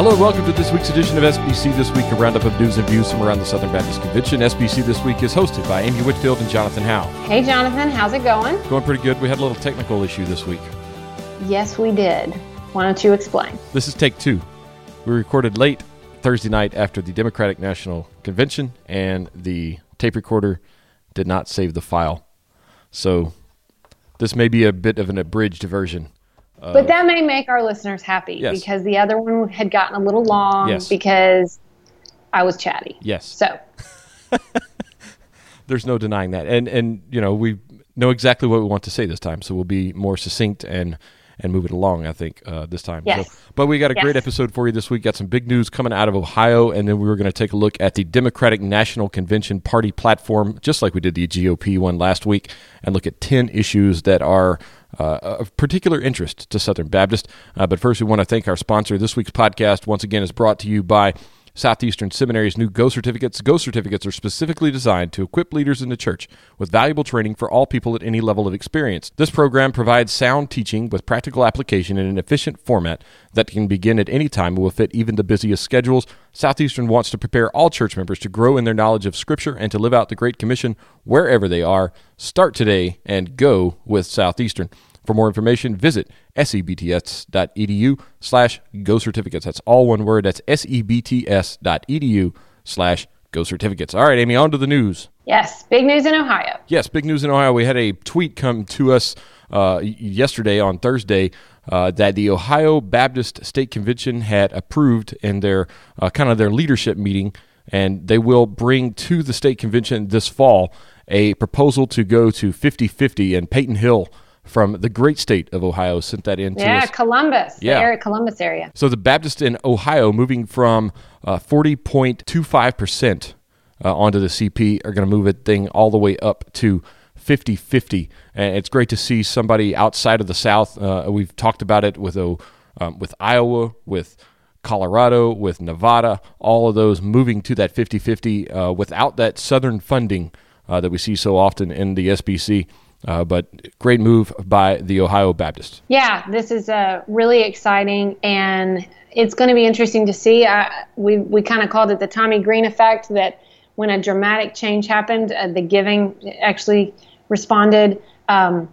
Hello, and welcome to this week's edition of SBC This Week, a roundup of news and views from around the Southern Baptist Convention. SBC This Week is hosted by Amy Whitfield and Jonathan Howe. Hey, Jonathan, how's it going? Going pretty good. We had a little technical issue this week. Yes, we did. Why don't you explain? This is take two. We recorded late Thursday night after the Democratic National Convention, and the tape recorder did not save the file. So this may be a bit of an abridged version. But that may make our listeners happy Yes. because the other one had gotten a little long Yes. because I was chatty. Yes. So, There's no denying that. And and you know, we know exactly what we want to say this time, so we'll be more succinct and and move it along, I think, uh, this time. Yes. So, but we got a great episode for you this week. Got some big news coming out of Ohio, and then we were going to take a look at the Democratic National Convention party platform, just like we did the GOP one last week, and look at 10 issues that are uh, of particular interest to Southern Baptist. Uh, but first, we want to thank our sponsor. This week's podcast, once again, is brought to you by Southeastern Seminary's new Go certificates. Go certificates are specifically designed to equip leaders in the church with valuable training for all people at any level of experience. This program provides sound teaching with practical application in an efficient format that can begin at any time and will fit even the busiest schedules. Southeastern wants to prepare all church members to grow in their knowledge of Scripture and to live out the Great Commission wherever they are. Start today and go with Southeastern. For more information, visit sebts.edu slash go certificates. That's all one word. That's sebts.edu slash go certificates. All right, Amy, on to the news. yes, big news in Ohio. Yes, big news in Ohio. We had a tweet come to us uh, yesterday on Thursday uh, that the Ohio Baptist State Convention had approved in their uh, kind of their leadership meeting, and they will bring to the state convention this fall a proposal to go to 50-50. And Peyton Hill from the great state of Ohio sent that in to Yeah, us. Columbus. Yeah. The area, Columbus area. So the Baptist in Ohio moving from uh, 40.25% uh, onto the CP are going to move it thing all the way up to 50 50. And it's great to see somebody outside of the South. Uh, we've talked about it with, um, with Iowa, with Colorado, with Nevada, all of those moving to that 50 50 uh, without that Southern funding uh, that we see so often in the SBC. Uh, but great move by the Ohio Baptist. Yeah, this is uh, really exciting, and it's going to be interesting to see. Uh, we we kind of called it the Tommy Green effect. That when a dramatic change happened, uh, the giving actually responded. Um,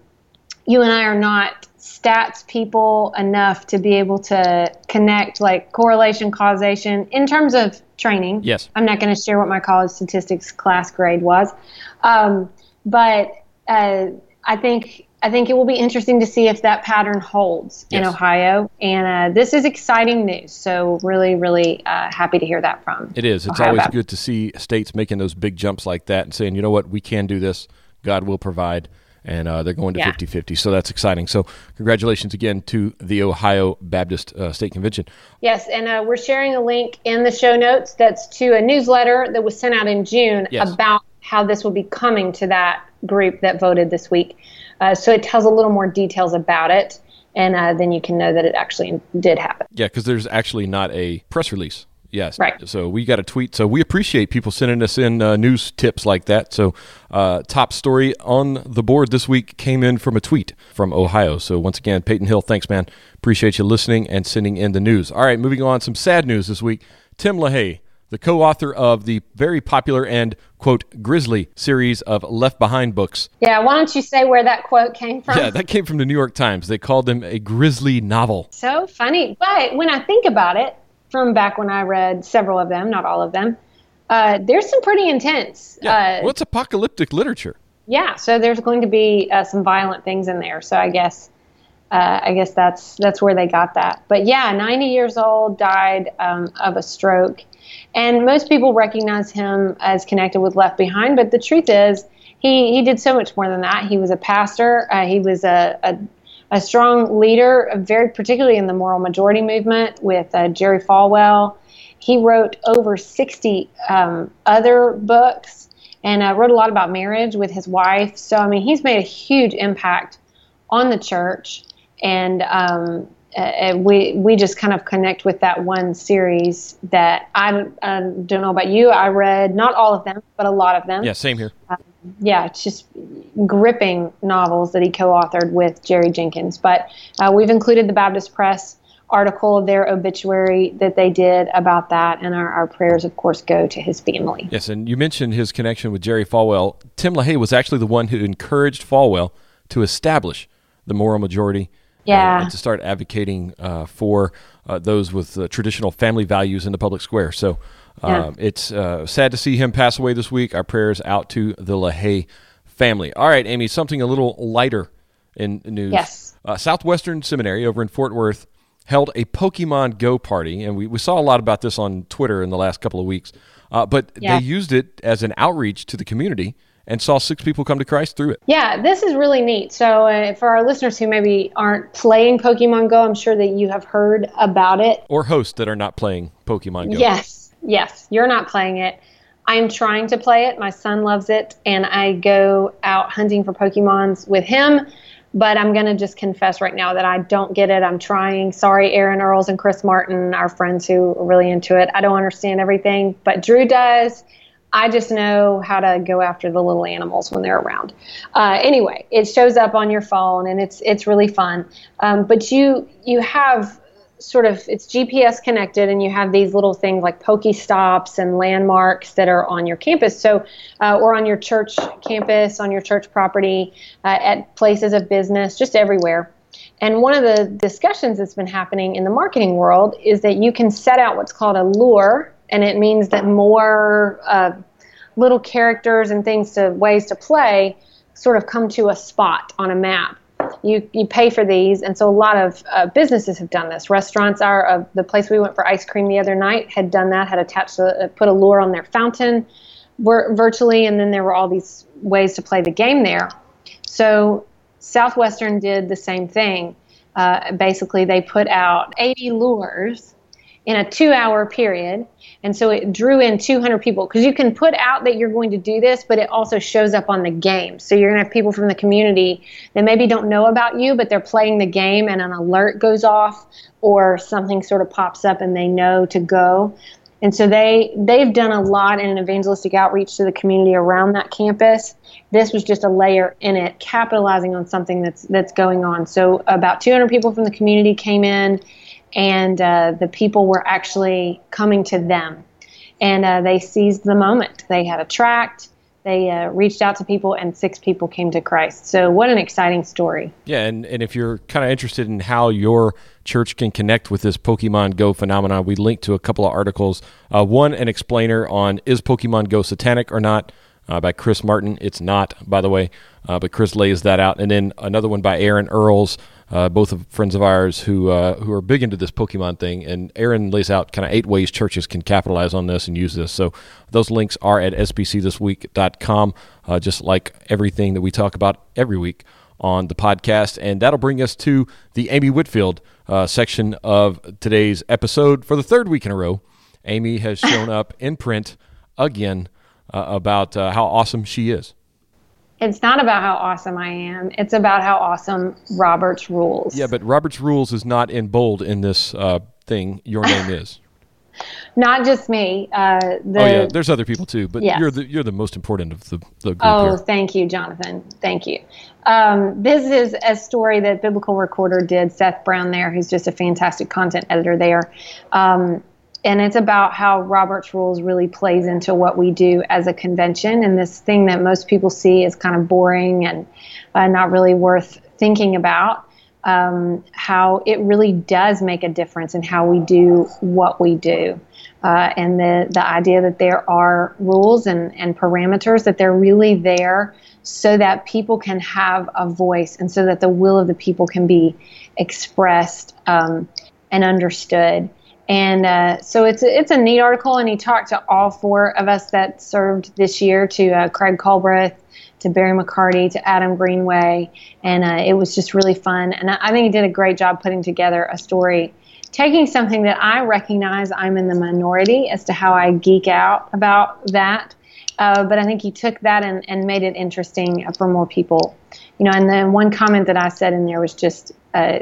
you and I are not stats people enough to be able to connect like correlation causation in terms of training. Yes. I'm not going to share what my college statistics class grade was, um, but uh, I think I think it will be interesting to see if that pattern holds in Ohio. And uh, this is exciting news. So really, really uh, happy to hear that from. It is. It's Ohio always Baptist. good to see states making those big jumps like that and saying, you know what, we can do this. God will provide. And uh, they're going to Yeah. 50 50. So that's exciting. So, congratulations again to the Ohio Baptist uh, State Convention. Yes, and uh, we're sharing a link in the show notes that's to a newsletter that was sent out in June Yes. about how this will be coming to that group that voted this week. Uh, so it tells a little more details about it, and uh, then you can know that it actually did happen. Yeah, because there's actually not a press release. Yes. Right. So we got a tweet. So we appreciate people sending us in uh, news tips like that. So uh, top story on the board this week came in from a tweet from Ohio. So once again, Peyton Hill, thanks, man. Appreciate you listening and sending in the news. All right, moving on. Some sad news this week. Tim LaHaye, the co-author of the very popular and quote grisly series of Left Behind books. Yeah, why don't you say where that quote came from? Yeah, that came from the New York Times. They called them a grisly novel. So funny. But when I think about it, from back when I read several of them, not all of them, uh, there's some pretty intense. Yeah. Uh, What's apocalyptic literature? yeah, so there's going to be uh, some violent things in there. So I guess, uh, I guess that's that's where they got that. But yeah, 90 years old, died um, of a stroke, and most people recognize him as connected with Left Behind. But the truth is, he he did so much more than that. He was a pastor. Uh, he was a, a a strong leader, very particularly in the moral majority movement with uh, Jerry Falwell. He wrote over 60 um, other books and uh, wrote a lot about marriage with his wife. So, I mean, he's made a huge impact on the church. And um, uh, we, we just kind of connect with that one series that I, I don't know about you. I read not all of them, but a lot of them Yeah, same here. yeah, it's just gripping novels that he co-authored with Jerry Jenkins. But uh, we've included the Baptist Press article, their obituary that they did about that. And our, our prayers, of course, go to his family. Yes, and you mentioned his connection with Jerry Falwell. Tim LaHaye was actually the one who encouraged Falwell to establish the moral majority. Yeah. And, and to start advocating uh, for uh, those with uh, traditional family values in the public square. So yeah. Um, it's uh, sad to see him pass away this week. Our prayers out to the LaHaye family. All right, Amy, something a little lighter in news. Yes. Uh, Southwestern Seminary over in Fort Worth held a Pokemon Go party, and we, we saw a lot about this on Twitter in the last couple of weeks. Uh, but yeah. they used it as an outreach to the community and saw six people come to Christ through it. Yeah, this is really neat. So, uh, for our listeners who maybe aren't playing Pokemon Go, I'm sure that you have heard about it. Or hosts that are not playing Pokemon Go. Yes, yes, you're not playing it. I'm trying to play it. My son loves it, and I go out hunting for Pokemons with him but I'm going to just confess right now that I don't get it. I'm trying. Sorry, Aaron Earls and Chris Martin, our friends who are really into it. I don't understand everything, but Drew does. I just know how to go after the little animals when they're around. Uh, anyway, it shows up on your phone and it's it's really fun. Um, but you you have sort of it's GPS connected, and you have these little things like PokeStops and landmarks that are on your campus. So, uh, or on your church campus, on your church property, uh, at places of business, just everywhere. And one of the discussions that's been happening in the marketing world is that you can set out what's called a lure, and it means that more uh, little characters and things to ways to play sort of come to a spot on a map you you pay for these, and so a lot of uh, businesses have done this. Restaurants are uh, the place we went for ice cream the other night had done that, had attached a, put a lure on their fountain, virtually, and then there were all these ways to play the game there. So Southwestern did the same thing. Uh, basically, they put out 80 lures in a two hour period. And so it drew in 200 people because you can put out that you're going to do this, but it also shows up on the game. So you're going to have people from the community that maybe don't know about you, but they're playing the game and an alert goes off or something sort of pops up and they know to go. And so they they've done a lot in an evangelistic outreach to the community around that campus. This was just a layer in it, capitalizing on something that's that's going on. So about 200 people from the community came in and uh, the people were actually coming to them. And uh, they seized the moment. They had a tract. They uh, reached out to people, and six people came to Christ. So, what an exciting story! Yeah, and, and if you're kind of interested in how your church can connect with this Pokemon Go phenomenon, we linked to a couple of articles. Uh, one, an explainer on is Pokemon Go satanic or not uh, by Chris Martin. It's not, by the way, uh, but Chris lays that out. And then another one by Aaron Earls uh, both of friends of ours who uh, who are big into this Pokemon thing. And Aaron lays out kind of eight ways churches can capitalize on this and use this. So those links are at sbcthisweek.com, uh, just like everything that we talk about every week on the podcast. And that'll bring us to the Amy Whitfield uh, section of today's episode for the third week in a row. Amy has shown up in print again uh, about uh, how awesome she is it's not about how awesome I am. It's about how awesome Robert's Rules. Yeah, but Robert's Rules is not in bold in this uh, thing. Your name is. Not just me. Uh, the, oh yeah, there's other people too, but yes. you're the you're the most important of the, the group Oh, here. thank you, Jonathan. Thank you. Um, this is a story that Biblical Recorder did. Seth Brown there, who's just a fantastic content editor there. Um, and it's about how Robert's rules really plays into what we do as a convention. And this thing that most people see is kind of boring and uh, not really worth thinking about um, how it really does make a difference in how we do what we do. Uh, and the, the idea that there are rules and, and parameters that they're really there so that people can have a voice and so that the will of the people can be expressed um, and understood and uh, so it's a, it's a neat article, and he talked to all four of us that served this year to uh, Craig Culbreth, to Barry McCarty, to Adam Greenway, and uh, it was just really fun. And I, I think he did a great job putting together a story, taking something that I recognize I'm in the minority as to how I geek out about that. Uh, but I think he took that and, and made it interesting for more people. You know, and then one comment that I said in there was just uh,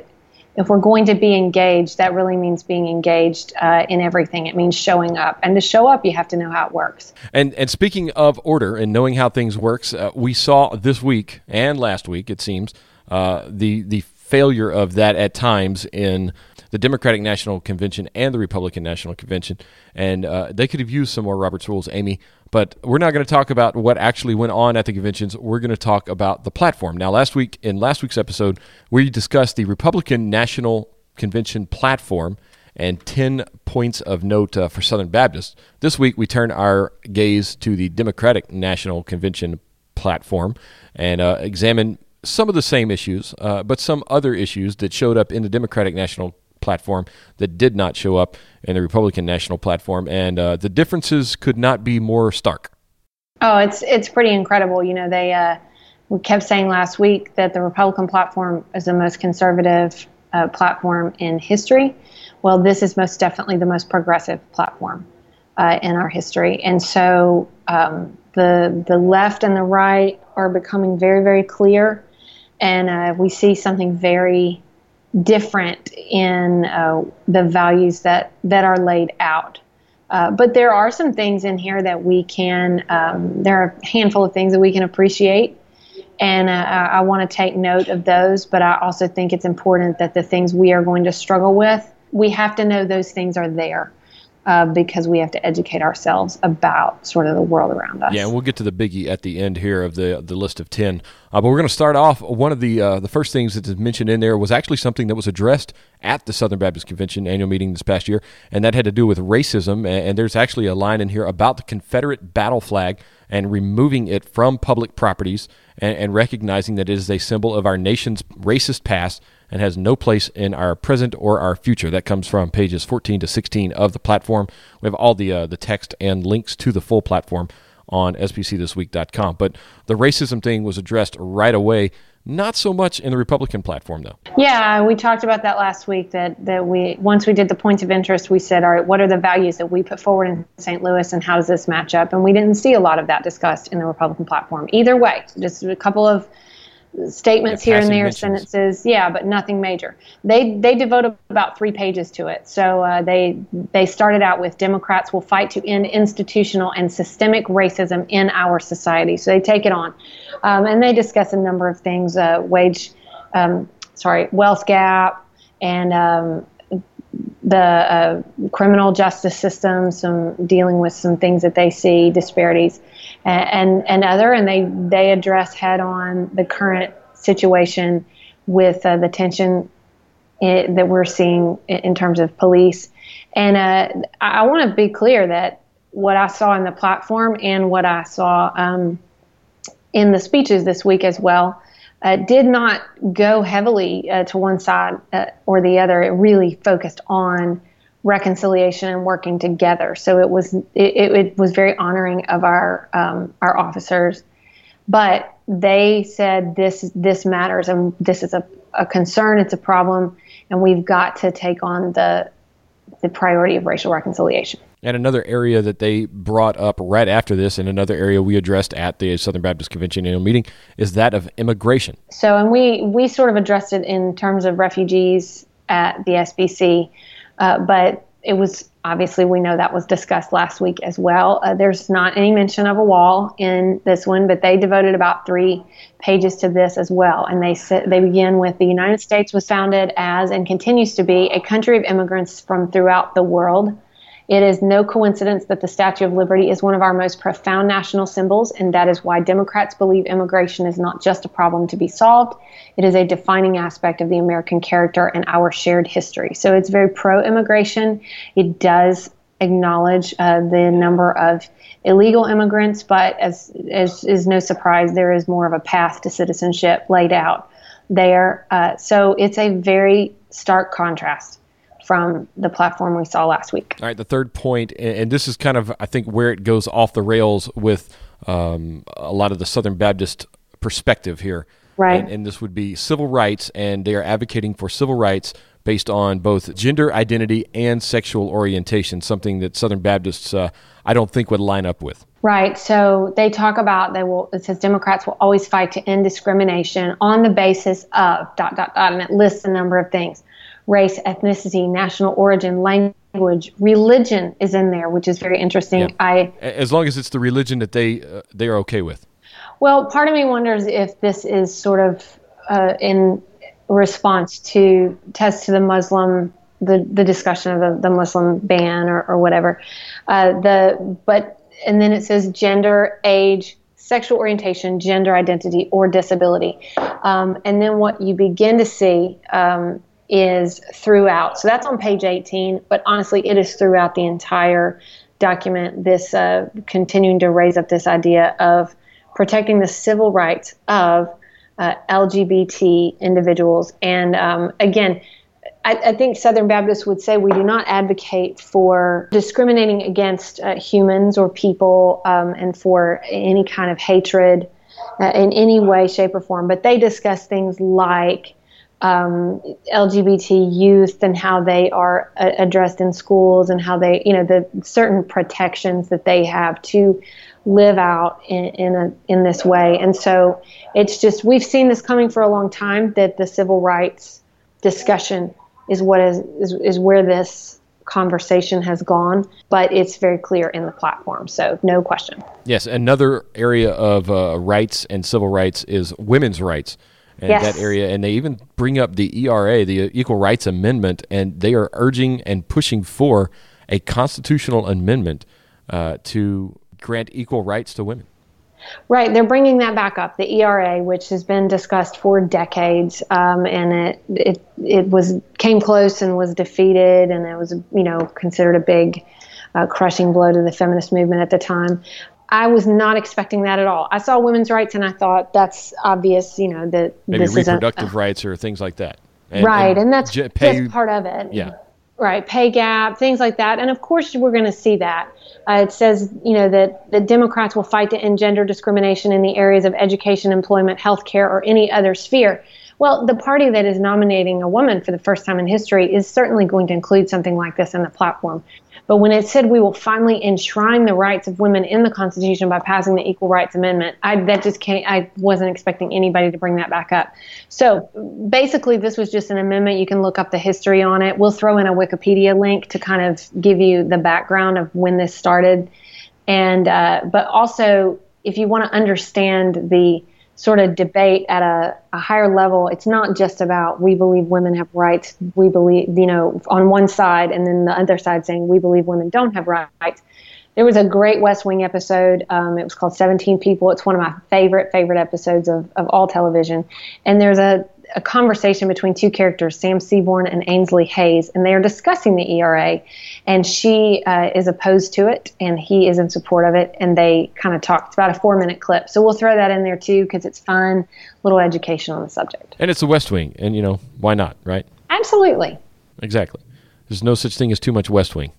if we're going to be engaged, that really means being engaged uh, in everything. It means showing up, and to show up, you have to know how it works. And and speaking of order and knowing how things works, uh, we saw this week and last week, it seems, uh, the the failure of that at times in the Democratic National Convention and the Republican National Convention, and uh, they could have used some more Robert's rules, Amy. But we're not going to talk about what actually went on at the conventions. We're going to talk about the platform. Now, last week in last week's episode, we discussed the Republican National Convention platform and 10 points of note uh, for Southern Baptists. This week, we turn our gaze to the Democratic National Convention platform and uh, examine some of the same issues, uh, but some other issues that showed up in the Democratic National platform that did not show up in the Republican National platform. And uh, the differences could not be more stark. Oh, it's, it's pretty incredible. You know, they uh, we kept saying last week that the Republican platform is the most conservative uh, platform in history. Well, this is most definitely the most progressive platform uh, in our history, and so um, the the left and the right are becoming very very clear, and uh, we see something very different in uh, the values that that are laid out. Uh, but there are some things in here that we can. Um, there are a handful of things that we can appreciate and uh, I want to take note of those, but I also think it's important that the things we are going to struggle with, we have to know those things are there. Uh, because we have to educate ourselves about sort of the world around us. Yeah, and we'll get to the biggie at the end here of the the list of ten. Uh, but we're going to start off. One of the uh, the first things that's mentioned in there was actually something that was addressed at the Southern Baptist Convention annual meeting this past year, and that had to do with racism. And, and there's actually a line in here about the Confederate battle flag and removing it from public properties and, and, recognizing that it is a symbol of our nation's racist past and has no place in our present or our future. That comes from pages 14 to 16 of the platform. We have all the uh, the text and links to the full platform on sbcthisweek.com. But the racism thing was addressed right away not so much in the Republican platform, though. Yeah, we talked about that last week. That that we once we did the points of interest, we said, all right, what are the values that we put forward in St. Louis, and how does this match up? And we didn't see a lot of that discussed in the Republican platform. Either way, just a couple of statements here and there, sentences, yeah, but nothing major. They they devote about three pages to it. So uh, they they started out with Democrats will fight to end institutional and systemic racism in our society. So they take it on, um, and they discuss a number of things: uh, wage, um, sorry, wealth gap, and um, the uh, criminal justice system, some dealing with some things that they see disparities, and and, other, and they they address head on the current situation with uh, the tension in, that we're seeing in, in terms of police, and uh, I, I want to be clear that what I saw in the platform and what I saw um, in the speeches this week as well uh, did not go heavily uh, to one side uh, or the other. It really focused on reconciliation and working together. So it was it, it was very honoring of our um, our officers, but they said this this matters and this is a, a concern. It's a problem, and we've got to take on the the priority of racial reconciliation. And another area that they brought up right after this, and another area we addressed at the Southern Baptist Convention annual meeting, is that of immigration. So, and we we sort of addressed it in terms of refugees at the SBC, uh, but it was obviously we know that was discussed last week as well. Uh, there's not any mention of a wall in this one, but they devoted about three pages to this as well, and they said they begin with the United States was founded as and continues to be a country of immigrants from throughout the world it is no coincidence that the Statue of Liberty is one of our most profound national symbols, and that is why Democrats believe immigration is not just a problem to be solved, it is a defining aspect of the American character and our shared history. So it's very pro immigration. It does acknowledge uh, the number of illegal immigrants, but as, as is no surprise, there is more of a path to citizenship laid out there. Uh, so it's a very stark contrast from the platform we saw last week. All right, the third point, and this is kind of, I think, where it goes off the rails with um, a lot of the Southern Baptist perspective here. Right. And, and, this would be civil rights, and they are advocating for civil rights based on both gender identity and sexual orientation, something that Southern Baptists, uh, I don't think, would line up with. Right. So they talk about they will. It says Democrats will always fight to end discrimination on the basis of dot dot dot, and it lists a number of things race, ethnicity, national origin, language, religion is in there, which is very interesting. Yeah. I as long as it's the religion that they uh, they are okay with. Well, part of me wonders if this is sort of uh, in response to tests to the Muslim the, the discussion of the, the Muslim ban or, or whatever. Uh, the but and then it says gender, age, sexual orientation, gender identity, or disability. Um, and then what you begin to see um, is throughout. So that's on page 18, but honestly, it is throughout the entire document. This uh, continuing to raise up this idea of protecting the civil rights of uh, LGBT individuals. And um, again, I, I, think Southern Baptists would say we do not advocate for discriminating against uh, humans or people um, and for any kind of hatred uh, in any way, shape, or form. But they discuss things like um, LGBT youth and how they are uh, addressed in schools and how they, you know, the certain protections that they have to live out in in, a, in this way. And so it's just we've seen this coming for a long time that the civil rights discussion is what is, is, is where this conversation has gone, but it's very clear in the platform. So, no question. Yes, another area of uh, rights and civil rights is women's rights. And yes. that area, and they even bring up the ERA, the Equal Rights Amendment, and they are urging and pushing for a constitutional amendment uh, to grant equal rights to women. Right, they're bringing that back up. The ERA, which has been discussed for decades, um, and it it it was came close and was defeated, and it was you know considered a big, uh, crushing blow to the feminist movement at the time. I was not expecting that at all. I saw women's rights, and I thought that's obvious. You know that maybe reproductive uh, rights or things like that. And, right, and, and that's j- pay, just part of it. Yeah. Right, pay gap, things like that, and of course we're going to see that. Uh, it says, you know, that the Democrats will fight to end gender discrimination in the areas of education, employment, healthcare, or any other sphere. Well, the party that is nominating a woman for the first time in history is certainly going to include something like this in the platform. But when it said we will finally enshrine the rights of women in the Constitution by passing the Equal Rights Amendment, I that just can't. I wasn't expecting anybody to bring that back up. So basically, this was just an amendment. You can look up the history on it. We'll throw in a Wikipedia link to kind of give you the background of when this started, and uh, but also if you want to understand the sort of debate at a, a, higher level, it's not just about we believe women have rights, we believe, you know, on one side, and then the other side saying we believe women don't have rights. There was a great West Wing episode. Um, it was called 17 People. It's one of my favorite, favorite episodes of, of all television. And there's a a conversation between two characters, Sam Seaborn and Ainsley Hayes, and they are discussing the ERA. And she uh, is opposed to it, and he is in support of it. And they kind of talk. It's about a four minute clip. So we'll throw that in there too because it's fun, little education on the subject. And it's the West Wing, and you know why not, right? Absolutely. Exactly. There's no such thing as too much West Wing.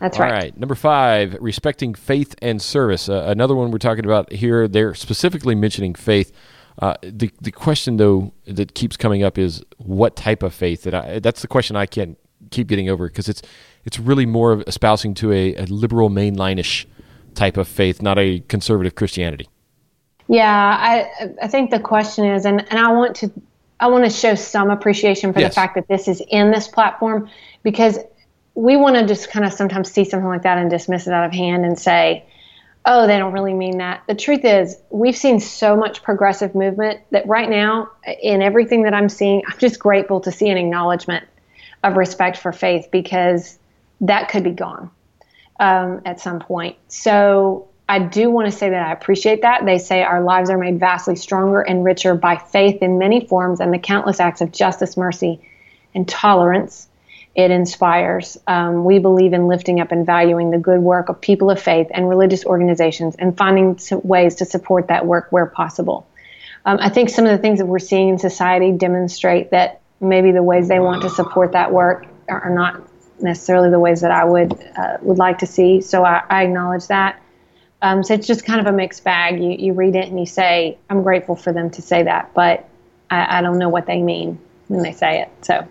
That's right. All right. Number five, respecting faith and service. Uh, another one we're talking about here. They're specifically mentioning faith. Uh, the the question though that keeps coming up is what type of faith that I that's the question I can't keep getting over because it's it's really more of espousing to a, a liberal mainline-ish type of faith, not a conservative Christianity. Yeah, I I think the question is, and, and I want to I want to show some appreciation for yes. the fact that this is in this platform because we want to just kind of sometimes see something like that and dismiss it out of hand and say, oh, they don't really mean that. The truth is, we've seen so much progressive movement that right now, in everything that I'm seeing, I'm just grateful to see an acknowledgement of respect for faith because that could be gone um, at some point. So I do want to say that I appreciate that. They say our lives are made vastly stronger and richer by faith in many forms and the countless acts of justice, mercy, and tolerance it inspires. Um, we believe in lifting up and valuing the good work of people of faith and religious organizations and finding ways to support that work where possible. Um, I think some of the things that we're seeing in society demonstrate that maybe the ways they want to support that work are, not necessarily the ways that I would uh, would like to see. So I, I acknowledge that. Um, so it's just kind of a mixed bag. You you read it and you say, "I'm grateful for them to say that," but I, I don't know what they mean when they say it. So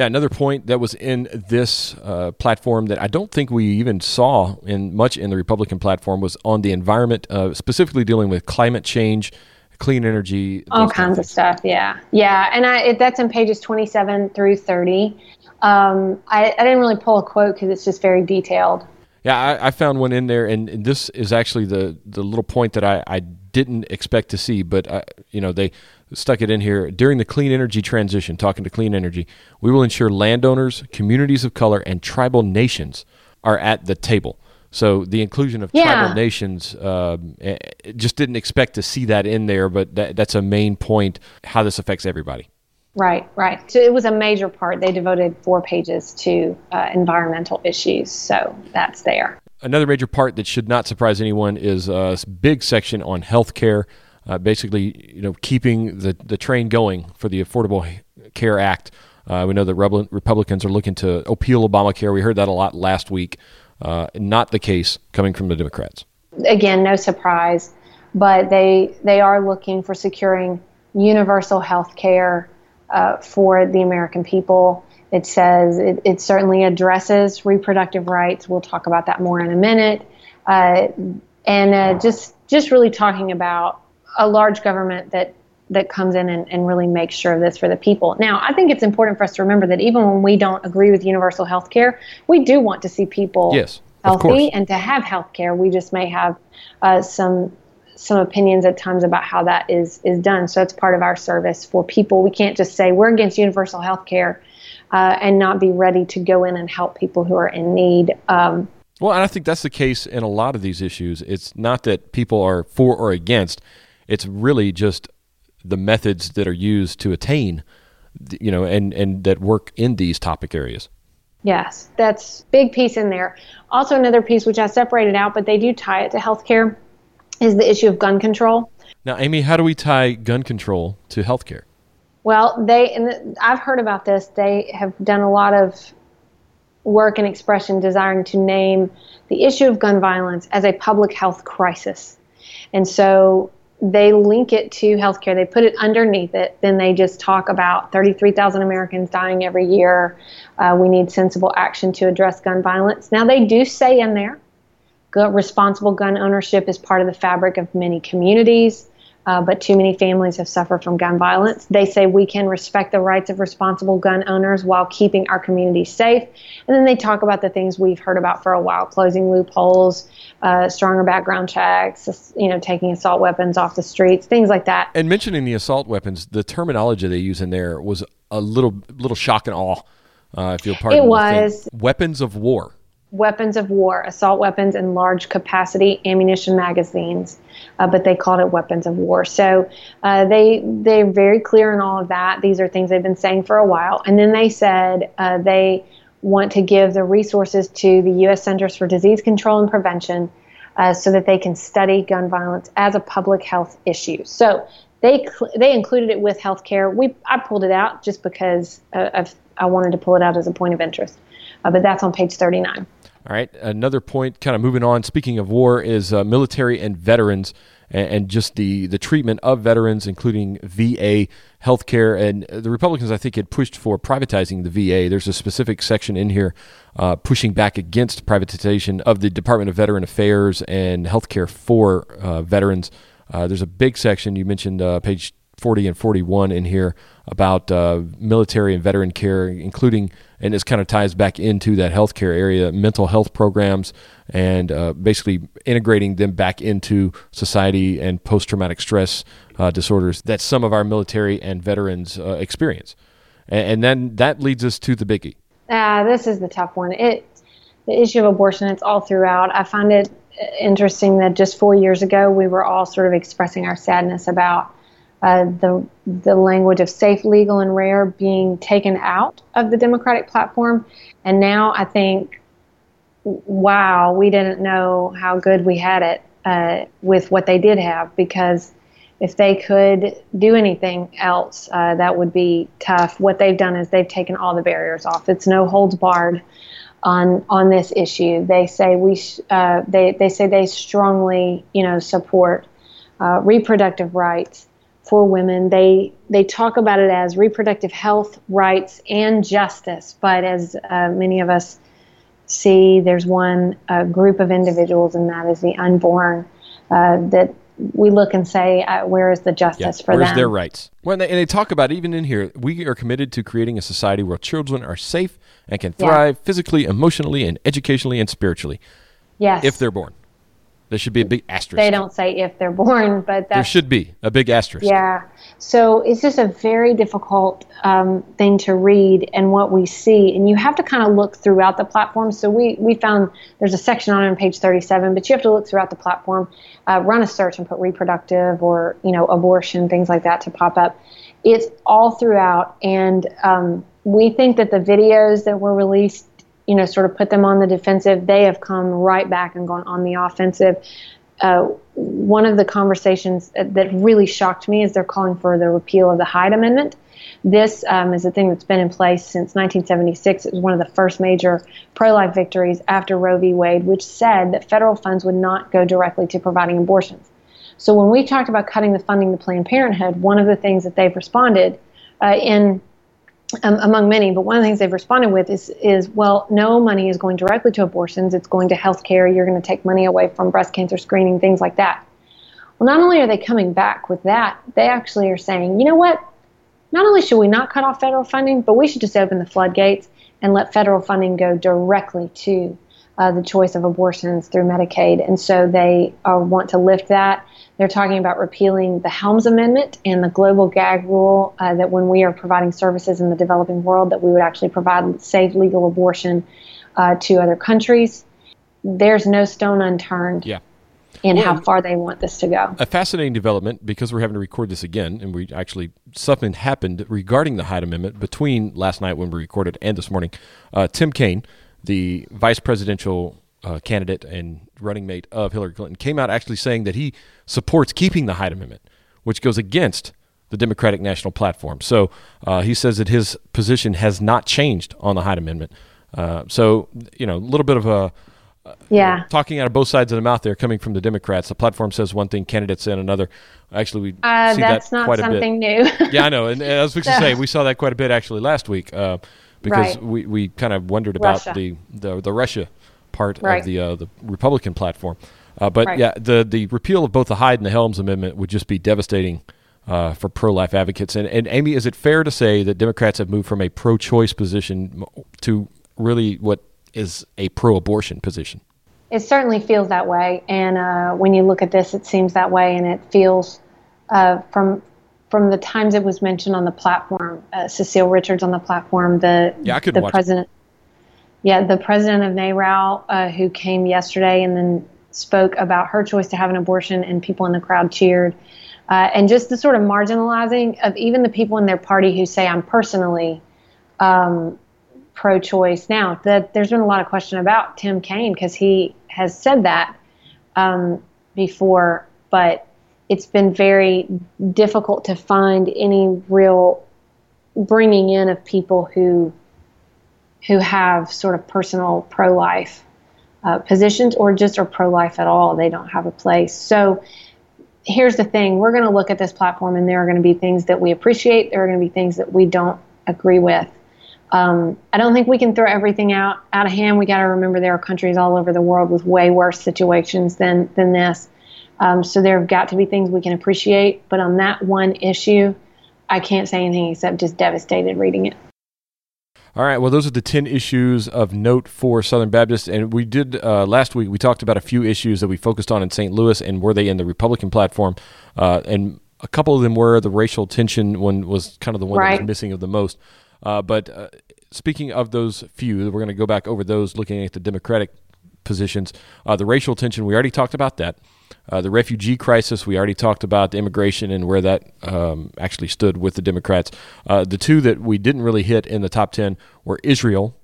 yeah, another point that was in this uh, platform that I don't think we even saw in much in the Republican platform was on the environment, uh, specifically dealing with climate change, clean energy, all kinds of, stuff. Yeah, yeah, and I, it, that's in pages twenty-seven through thirty. Um, I, I, didn't really pull a quote because it's just very detailed. Yeah, I, I, found one in there, and, and, this is actually the the little point that I, I didn't expect to see, but uh, you know they stuck it in here during the clean energy transition. Talking to clean energy, we will ensure landowners, communities of color, and tribal nations are at the table. So the inclusion of Yeah. tribal nations, um, eh, just didn't expect to see that in there, but that, that's a main point how this affects everybody. Right, right. So it was a major part. They devoted four pages to uh, environmental issues, so that's there. Another major part that should not surprise anyone is a big section on healthcare. Uh, basically, you know, keeping the, the train going for the Affordable Care Act. Uh, we know that Republicans are looking to appeal Obamacare. We heard that a lot last week. Uh, not the case coming from the Democrats. Again, no surprise, but they they are looking for securing universal health care uh, for the American people. It says it, it certainly addresses reproductive rights. We'll talk about that more in a minute, uh, and uh, just just really talking about a large government that that comes in and, and really makes sure of this for the people. Now, I think it's important for us to remember that even when we don't agree with universal health care, we do want to see people Yes, healthy and to have health care. We just may have uh, some some opinions at times about how that is is done. So it's part of our service for people. We can't just say we're against universal health care uh, and not be ready to go in and help people who are in need. Um, Well, and I think that's the case in a lot of these issues. It's not that people are for or against. It's really just the methods that are used to attain, you know, and, and that work in these topic areas. Yes, that's big piece in there. Also, another piece which I separated out, but they do tie it to healthcare, is the issue of gun control. Now, Amy, how do we tie gun control to healthcare? Well, they and I've heard about this. They have done a lot of work and expression desiring to name the issue of gun violence as a public health crisis, and so they link it to healthcare. They put it underneath it. Then they just talk about 33,000 Americans dying every year. Uh, we need sensible action to address gun violence. Now they do say in there responsible gun ownership is part of the fabric of many communities, uh, but too many families have suffered from gun violence. They say we can respect the rights of responsible gun owners while keeping our communities safe. And then they talk about the things we've heard about for a while: closing loopholes, uh, stronger background checks, you know, taking assault weapons off the streets, things like that. And mentioning the assault weapons, the terminology they use in there was a little little shock and awe. Uh, if you'll pardon It was. weapons of war. Weapons of war, assault weapons, and large capacity ammunition magazines, uh, but they called it weapons of war. So uh, they they're very clear in all of that. These are things they've been saying for a while, and then they said uh, they want to give the resources to the U.S. Centers for Disease Control and Prevention. Uh, so that they can study gun violence as a public health issue. So they they included it with healthcare. We I pulled it out just because uh, I wanted to pull it out as a point of interest, uh, but that's on page 39. All right. Another point, kind of moving on. Speaking of war, is uh, military and veterans, and, and just the the treatment of veterans, including VA healthcare. And the Republicans, I think, had pushed for privatizing the VA. There's a specific section in here uh, pushing back against privatization of the Department of Veteran Affairs and healthcare for uh, veterans. Uh, there's a big section you mentioned, uh, page 40 and 41 in here about uh, military and veteran care, including, and this kind of ties back into that healthcare area, mental health programs, and uh, basically integrating them back into society and post traumatic stress uh, disorders that some of our military and veterans uh, experience. And, and then that leads us to the biggie. Ah, this is the tough one. It the issue of abortion. It's all throughout. I find it uh, interesting that just four years ago we were all sort of expressing our sadness about uh, the the language of safe, legal, and rare being taken out of the Democratic platform, and now I think, wow, we didn't know how good we had it uh, with what they did have because if they could do anything else, uh, that would be tough. What they've done is they've taken all the barriers off. It's no holds barred on on this issue. They say we sh- uh, they they say they strongly you know support uh, reproductive rights for women. They they talk about it as reproductive health rights and justice. But as uh, many of us see, there's one uh, group of individuals, and that is the unborn. Uh, that we look and say, uh, where is the justice for Where's them? Where's their rights? Well, and they, and they talk about even in here, we are committed to creating a society where children are safe and can Yeah. thrive physically, emotionally, and educationally and spiritually yes. if they're born. There should be a big asterisk. They don't say if they're born, but there should be a big asterisk. Yeah. So it's just a very difficult um, thing to read and what we see, and you have to kind of look throughout the platform. So we we found there's a section on it on page 37, but you have to look throughout the platform, uh, run a search and put reproductive or you know abortion things like that to pop up. It's all throughout, and um, we think that the videos that were released you know, sort of put them on the defensive, they have come right back and gone on the offensive. Uh, one of the conversations that really shocked me is they're calling for the repeal of the Hyde Amendment. This um, is a thing that's been in place since 1976. It was one of the first major pro life victories after Roe v. Wade, which said that federal funds would not go directly to providing abortions. So when we talked about cutting the funding to Planned Parenthood, one of the things that they've responded uh, in um, among many, but one of the things they've responded with is, is, well, no money is going directly to abortions. It's going to health care. You're going to take money away from breast cancer screening, things like that. Well, not only are they coming back with that, they actually are saying, you know what? Not only should we not cut off federal funding, but we should just open the floodgates and let federal funding go directly to uh, the choice of abortions through Medicaid. And so they uh, want to lift that. They're talking about repealing the Helms Amendment and the global gag rule uh, that when we are providing services in the developing world, that we would actually provide safe legal abortion uh, to other countries. There's no stone unturned. Yeah. In well, how far they want this to go. A fascinating development because we're having to record this again, and we actually something happened regarding the Hyde Amendment between last night when we recorded and this morning. Uh, Tim Kaine, the vice presidential uh, candidate and running mate of Hillary Clinton, came out actually saying that he supports keeping the Hyde Amendment, which goes against the Democratic National Platform. So uh, he says that his position has not changed on the Hyde Amendment. Uh, so, you know, a little bit of a uh, yeah. talking out of both sides of the mouth there coming from the Democrats. The platform says one thing, candidates say another. Actually, we uh, see that quite a bit. something new. yeah, I know. And, and I was going to say, we saw that quite a bit actually last week uh, because right. we, we kind of wondered about the, the, the Russia part right. of the uh, the Republican platform. Uh, but right. yeah, the the repeal of both the Hyde and the Helms Amendment would just be devastating uh, for pro life advocates. And, and Amy, is it fair to say that Democrats have moved from a pro choice position to really what is a pro abortion position? It certainly feels that way. And uh, when you look at this, it seems that way, and it feels uh, from from the times it was mentioned on the platform, uh, Cecile Richards on the platform, the yeah, I the president. It yeah, the president of NARAL, uh, who came yesterday and then spoke about her choice to have an abortion, and people in the crowd cheered. Uh, and just the sort of marginalizing of even the people in their party who say, I'm personally um, pro choice. Now, that there's been a lot of question about Tim Kaine because he has said that um, before, but it's been very difficult to find any real bringing in of people who who have sort of personal pro life uh, positions or just are pro life at all. They don't have a place. So here's the thing we're going to look at this platform, and there are going to be things that we appreciate, there are going to be things that we don't agree with. Um, I don't think we can throw everything out out of hand. We got to remember there are countries all over the world with way worse situations than than this. Um, so there have got to be things we can appreciate, but on that one issue, I can't say anything except just devastated reading it. All right. Well, those are the 10 issues of note for Southern Baptist. And we did uh, last week, we talked about a few issues that we focused on in St. Louis and were they in the Republican platform. Uh, and a couple of them were the racial tension one was kind of the one right. that was missing of the most. Uh, but uh, speaking of those few, we're going to go back over those looking at the Democratic positions. Uh, the racial tension, we already talked about that. Uh, the refugee crisis, we already talked about the immigration and where that um, actually stood with the Democrats. Uh, the two that we didn't really hit in the top 10 were Israel,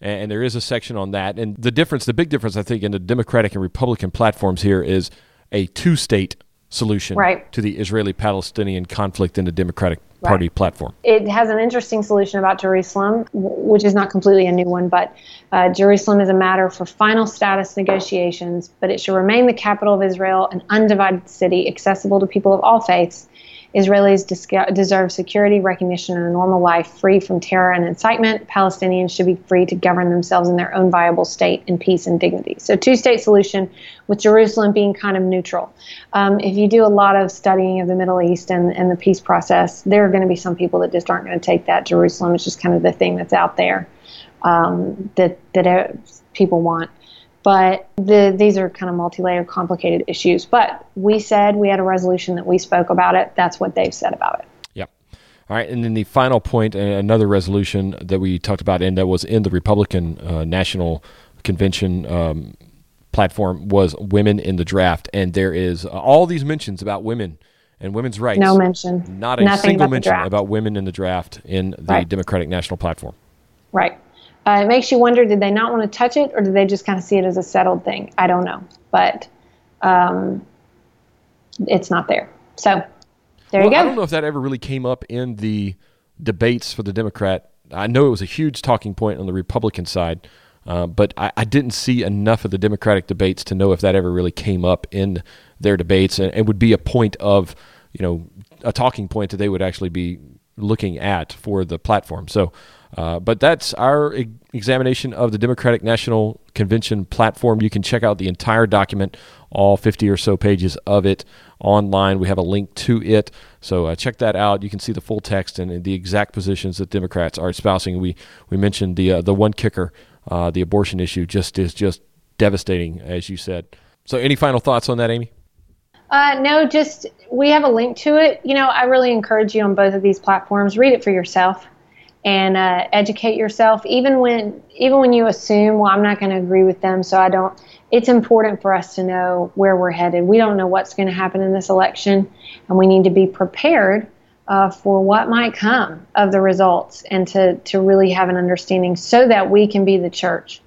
and, and there is a section on that. And the difference, the big difference, I think, in the Democratic and Republican platforms here is a two state solution right. to the Israeli Palestinian conflict in the Democratic Party platform. It has an interesting solution about Jerusalem, which is not completely a new one, but uh, Jerusalem is a matter for final status negotiations, but it should remain the capital of Israel, an undivided city accessible to people of all faiths Israelis deserve security, recognition, and a normal life free from terror and incitement. Palestinians should be free to govern themselves in their own viable state in peace and dignity. So, two state solution with Jerusalem being kind of neutral. Um, if you do a lot of studying of the Middle East and, and the peace process, there are going to be some people that just aren't going to take that. Jerusalem is just kind of the thing that's out there um, that, that uh, people want. But the, these are kind of multi-layered, complicated issues. But we said we had a resolution that we spoke about it. That's what they've said about it. Yep. All right, and then the final point, another resolution that we talked about, and that was in the Republican uh, National Convention um, platform, was women in the draft. And there is uh, all these mentions about women and women's rights. No mention. Not a Nothing single mention about women in the draft in the right. Democratic National Platform. Right. Uh, it makes you wonder did they not want to touch it or did they just kind of see it as a settled thing? I don't know. But um, it's not there. So there well, you go. I don't know if that ever really came up in the debates for the Democrat. I know it was a huge talking point on the Republican side, uh, but I, I, didn't see enough of the Democratic debates to know if that ever really came up in their debates and, and would be a point of, you know, a talking point that they would actually be looking at for the platform. So uh, but that's our e- examination of the Democratic National Convention platform. You can check out the entire document, all 50 or so pages of it online. We have a link to it. So uh, check that out. You can see the full text and the exact positions that Democrats are espousing. We, we mentioned the, uh, the one kicker, uh, the abortion issue, just is just devastating, as you said. So, any final thoughts on that, Amy? Uh, no, just we have a link to it. You know, I really encourage you on both of these platforms. Read it for yourself and uh, educate yourself even when even when you assume well i'm not going to agree with them so i don't it's important for us to know where we're headed. We don't know what's going to happen in this election and we need to be prepared uh, for what might come of the results and to, to really have an understanding so that we can be the church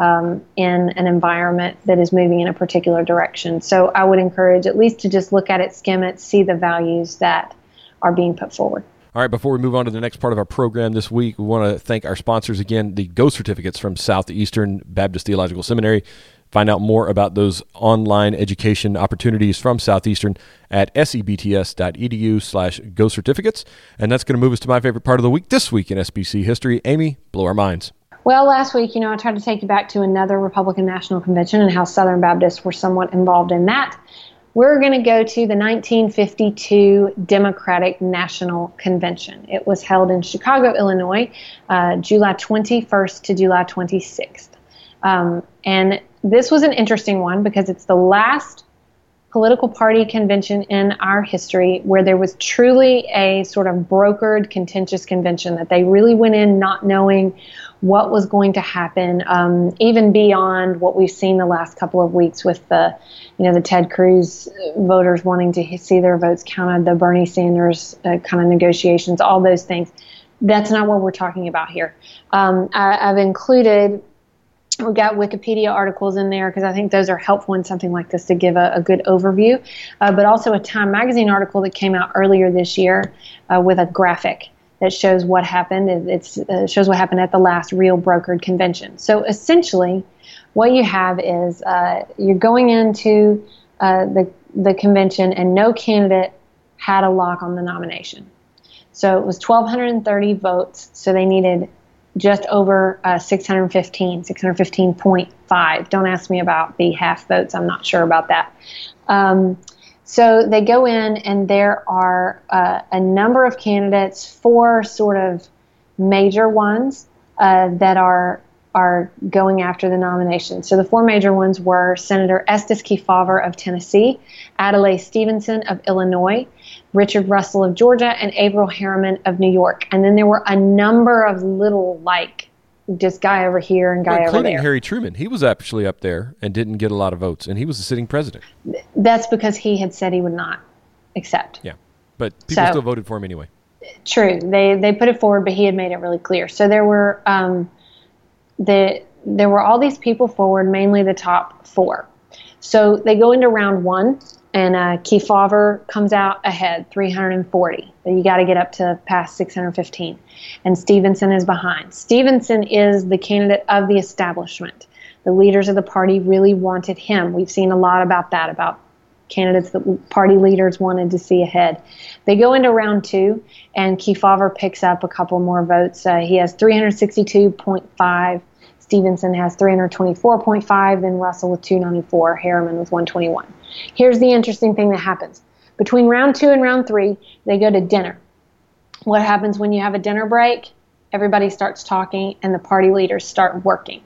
um, in an environment that is moving in a particular direction. So i would encourage at least to just look at it skim it see the values that are being put forward all right, before we move on to the next part of our program this week, we want to thank our sponsors again, the Go certificates from Southeastern Baptist Theological Seminary. Find out more about those online education opportunities from Southeastern at sebts.edu slash go certificates. And that's going to move us to my favorite part of the week this week in SBC history. Amy, blow our minds. Well, last week, you know, I tried to take you back to another Republican National Convention and how Southern Baptists were somewhat involved in that we're going to go to the 1952 Democratic National Convention. It was held in Chicago, Illinois, uh, July 21st to July 26th. Um, and this was an interesting one because it's the last political party convention in our history where there was truly a sort of brokered contentious convention that they really went in not knowing what was going to happen, um, even beyond what we've seen the last couple of weeks with the, you know, the Ted Cruz voters wanting to see their votes counted, the Bernie Sanders uh, kind of negotiations, all those things. That's not what we're talking about here. Um, I, I've included we got Wikipedia articles in there because I think those are helpful in something like this to give a, a good overview, uh, but also a Time Magazine article that came out earlier this year uh, with a graphic that shows what happened. It uh, shows what happened at the last real brokered convention. So essentially, what you have is uh, you're going into uh, the the convention, and no candidate had a lock on the nomination. So it was 1,230 votes. So they needed just over uh, 615, 615.5. Don't ask me about the half votes. I'm not sure about that. Um, so they go in, and there are uh, a number of candidates, four sort of major ones uh, that are are going after the nomination. So the four major ones were Senator Estes Kefauver of Tennessee, Adlai Stevenson of Illinois, Richard Russell of Georgia, and Averell Harriman of New York. And then there were a number of little like just guy over here and guy well, over there. Harry Truman. He was actually up there and didn't get a lot of votes, and he was the sitting president. That's because he had said he would not accept. Yeah, but people so, still voted for him anyway. True. They they put it forward, but he had made it really clear. So there were um, the there were all these people forward, mainly the top four. So they go into round one, and uh, Kefauver comes out ahead, 340. But you got to get up to past 615. And Stevenson is behind. Stevenson is the candidate of the establishment. The leaders of the party really wanted him. We've seen a lot about that, about candidates that party leaders wanted to see ahead. They go into round two, and Kefauver picks up a couple more votes. Uh, he has 362.5. Stevenson has 324.5, then Russell with 294, Harriman with 121. Here's the interesting thing that happens. Between round two and round three, they go to dinner. What happens when you have a dinner break? Everybody starts talking and the party leaders start working.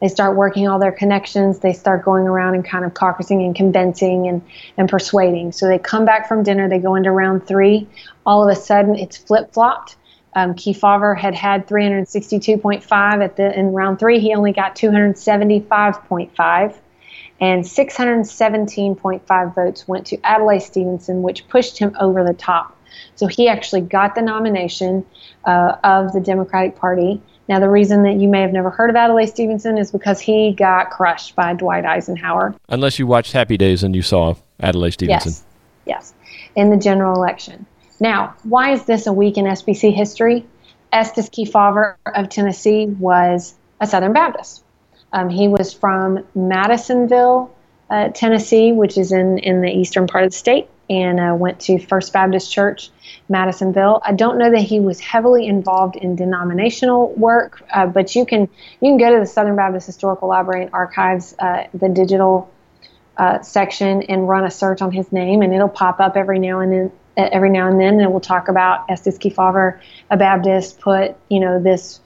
they start working all their connections. They start going around and kind of caucusing and convincing and, and persuading. So they come back from dinner, they go into round three. All of a sudden, it's flip flopped. Um, Kefauver had had 362.5 at the in round three. He only got 275.5, and 617.5 votes went to Adlai Stevenson, which pushed him over the top. So he actually got the nomination uh, of the Democratic Party. Now, the reason that you may have never heard of Adlai Stevenson is because he got crushed by Dwight Eisenhower. Unless you watched Happy Days and you saw Adlai Stevenson. Yes, yes, in the general election. Now, why is this a week in SBC history? Estes Kefauver of Tennessee was a Southern Baptist. Um, he was from Madisonville, uh, Tennessee, which is in, in the eastern part of the state, and uh, went to First Baptist Church, Madisonville. I don't know that he was heavily involved in denominational work, uh, but you can you can go to the Southern Baptist Historical Library and Archives, uh, the digital uh, section, and run a search on his name, and it'll pop up every now and then. Every now and then, and we'll talk about Estes Kefauver, a Baptist, put you know this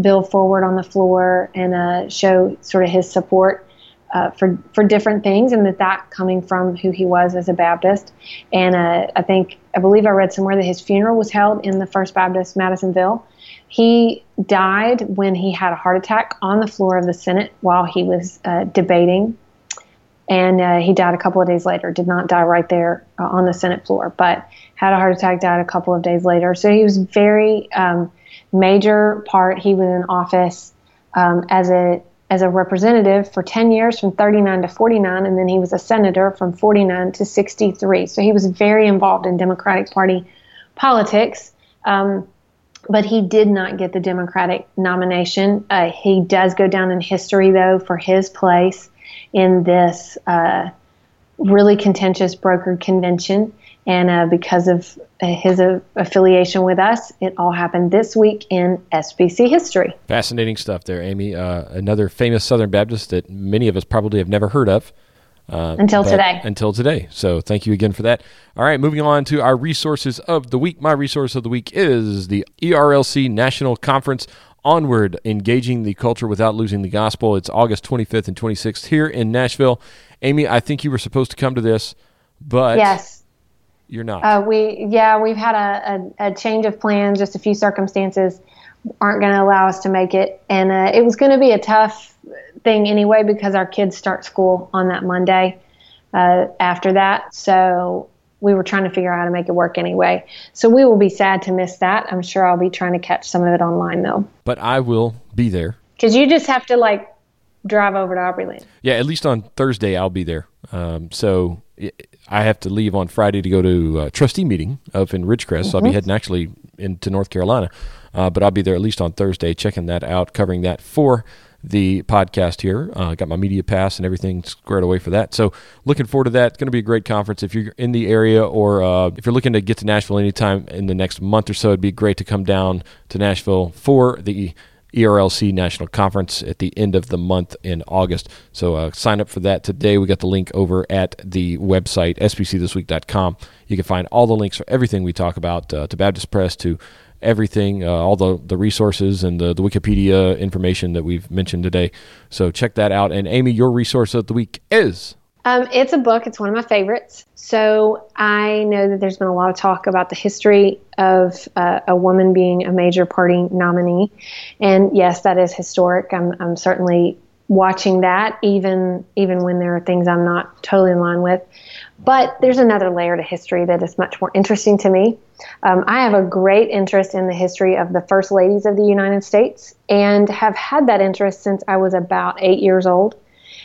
bill forward on the floor and uh, show sort of his support uh, for for different things, and that that coming from who he was as a Baptist. And uh, I think I believe I read somewhere that his funeral was held in the First Baptist Madisonville. He died when he had a heart attack on the floor of the Senate while he was uh, debating, and uh, he died a couple of days later. Did not die right there uh, on the Senate floor, but had a heart attack. Died a couple of days later. So he was very um, major part. He was in office um, as a as a representative for 10 years from 39 to 49, and then he was a senator from 49 to 63. So he was very involved in Democratic Party politics. Um, but he did not get the Democratic nomination. Uh, he does go down in history, though, for his place in this uh, really contentious brokered convention. And uh, because of his uh, affiliation with us, it all happened this week in SBC history. Fascinating stuff there, Amy. Uh, another famous Southern Baptist that many of us probably have never heard of. Uh, until today. Until today. So thank you again for that. All right, moving on to our resources of the week. My resource of the week is the ERLC National Conference Onward, Engaging the Culture Without Losing the Gospel. It's August 25th and 26th here in Nashville. Amy, I think you were supposed to come to this, but. Yes you're not. Uh, we yeah, we've had a, a, a, change of plans. Just a few circumstances aren't going to allow us to make it, and uh, it was going to be a tough thing anyway because our kids start school on that Monday. Uh, after that, so we were trying to figure out how to make it work anyway. So we will be sad to miss that. I'm sure I'll be trying to catch some of it online though. But I will be there. Because you just have to like drive over to Opryland. Yeah, at least on Thursday I'll be there. Um, so I have to leave on Friday to go to a trustee meeting up in Ridgecrest. Mm-hmm. So I'll be mm-hmm. heading actually into North Carolina, uh, but I'll be there at least on Thursday, checking that out, covering that for the podcast here. Uh, got my media pass and everything squared away for that. So looking forward to that. It's going to be a great conference. If you're in the area or uh, if you're looking to get to Nashville anytime in the next month or so, it'd be great to come down to Nashville for the ERLC National Conference at the end of the month in August. So uh, sign up for that today. We got the link over at the website, sbcthisweek.com. You can find all the links for everything we talk about, uh, to Baptist Press, to everything, uh, all the, the resources and the, the Wikipedia information that we've mentioned today. So check that out. And Amy, your resource of the week is? Um, it's a book. It's one of my favorites. So I know that there's been a lot of talk about the history of uh, a woman being a major party nominee, and yes, that is historic. I'm, I'm certainly watching that, even even when there are things I'm not totally in line with. But there's another layer to history that is much more interesting to me. Um, I have a great interest in the history of the first ladies of the United States, and have had that interest since I was about eight years old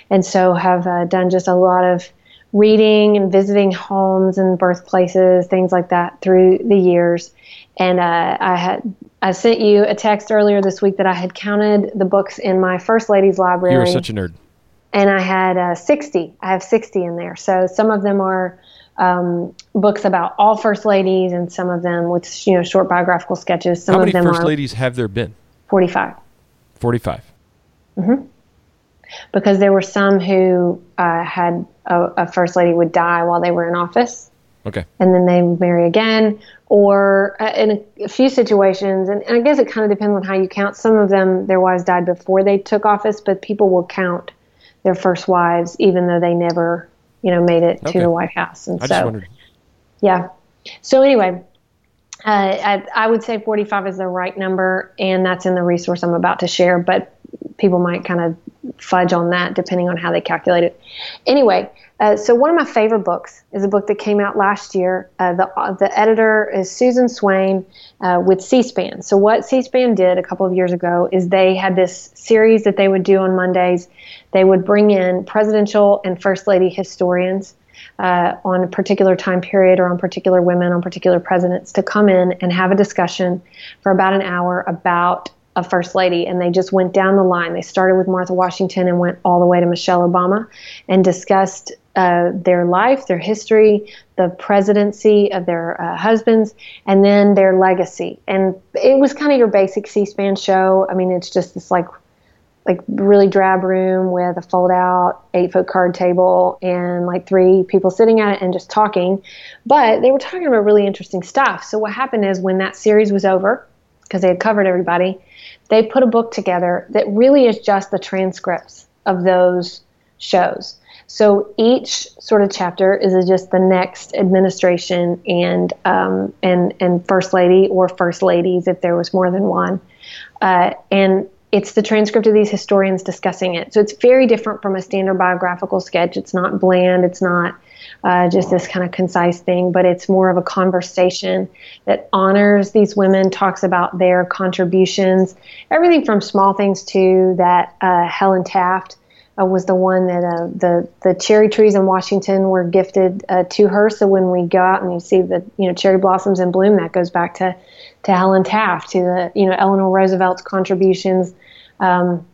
and so have uh, done just a lot of reading and visiting homes and birthplaces, things like that through the years. And uh, I had I sent you a text earlier this week that I had counted the books in my first ladies library. You're such a nerd. And I had uh, 60. I have 60 in there. So some of them are um, books about all first ladies, and some of them with you know short biographical sketches. Some How many of them first ladies have there been? 45. 45. Mm-hmm because there were some who uh, had a, a, first lady would die while they were in office. Okay. And then they marry again, or uh, in a, a, few situations, and, and I guess it kind of depends on how you count. Some of them, their wives died before they took office, but people will count their first wives even though they never, you know, made it okay. to the White House. And I so, yeah. So anyway, uh, I, I, would say 45 is the right number, and that's in the resource I'm about to share. But people might kind of fudge on that depending on how they calculate it. Anyway, uh, so one of my favorite books is a book that came out last year. Uh, the uh, the editor is Susan Swain uh, with C-SPAN. So what C-SPAN did a couple of years ago is they had this series that they would do on Mondays. They would bring in presidential and first lady historians uh, on a particular time period or on particular women, on particular presidents, to come in and have a discussion for about an hour about a first lady. And they just went down the line. They started with Martha Washington and went all the way to Michelle Obama and discussed uh, their life, their history, the presidency of their uh, husbands, and then their legacy. And it was kind of your basic C SPAN show. I mean, it's just this like like really drab room with a fold out eight foot card table and like three people sitting at it and just talking. But they were talking about really interesting stuff. So what happened is when that series was over, because they had covered everybody, they put a book together that really is just the transcripts of those shows. So each sort of chapter is just the next administration and um, and and first lady or first ladies if there was more than one, uh, and it's the transcript of these historians discussing it. So it's very different from a standard biographical sketch. It's not bland. It's not uh, just this kind of concise thing, but it's more of a conversation that honors these women, talks about their contributions, everything from small things to that uh, Helen Taft. Uh, was the one that uh, the the cherry trees in Washington were gifted uh, to her. So when we go out and you see the you know cherry blossoms in bloom, that goes back to to Helen Taft, to the you know Eleanor Roosevelt's contributions um,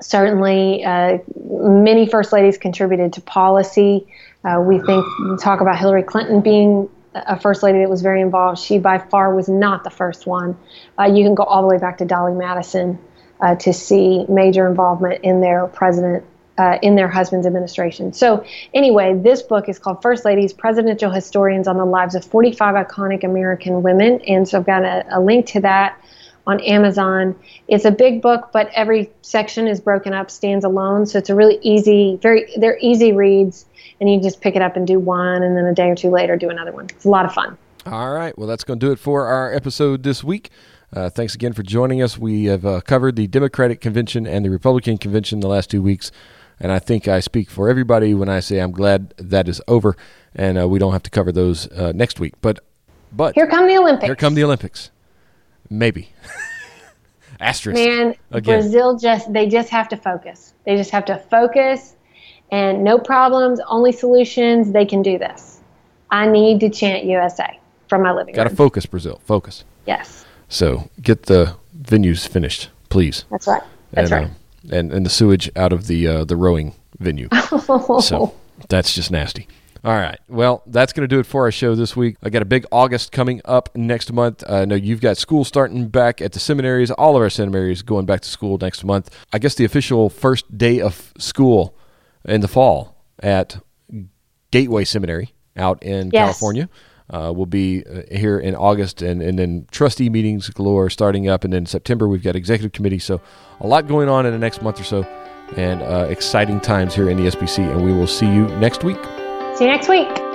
certainly, uh, many first ladies contributed to policy. Uh, we think we talk about Hillary Clinton being a first lady that was very involved. She by far was not the first one. Uh, you can go all the way back to Dolley Madison uh, to see major involvement in their president. Uh, in their husband's administration. So, anyway, this book is called First Ladies Presidential Historians on the Lives of 45 Iconic American Women. And so, I've got a, a link to that on Amazon. It's a big book, but every section is broken up, stands alone. So it's a really easy, very, they're easy reads, and you just pick it up and do one, and then a day or two later do another one. It's a lot of fun. All right. Well, that's going to do it for our episode this week. Uh, thanks again for joining us. We have uh, covered the Democratic Convention and the Republican Convention the last two weeks. And I think I speak for everybody when I say I'm glad that is over and uh, we don't have to cover those uh, next week. But but here come the Olympics. Here come the Olympics. Maybe. Asterisk. Man, again. Brazil just they just have to focus. They just have to focus and no problems, only solutions. They can do this. I need to chant USA from my living Gotta room. Got to focus, Brazil. Focus. Yes. So get the venues finished, please. That's right. That's and, right. Uh, and and the sewage out of the uh, the rowing venue. so that's just nasty. All right. Well, that's going to do it for our show this week. I got a big August coming up next month. I know you've got school starting back at the seminaries. All of our seminaries going back to school next month. I guess the official first day of school in the fall at Gateway Seminary out in yes. California. Uh, will be uh, here in August, and, and then trustee meetings galore starting up, and then September we've got executive committee. So a lot going on in the next month or so, and uh, exciting times here in the SBC. And we will see you next week. See you next week.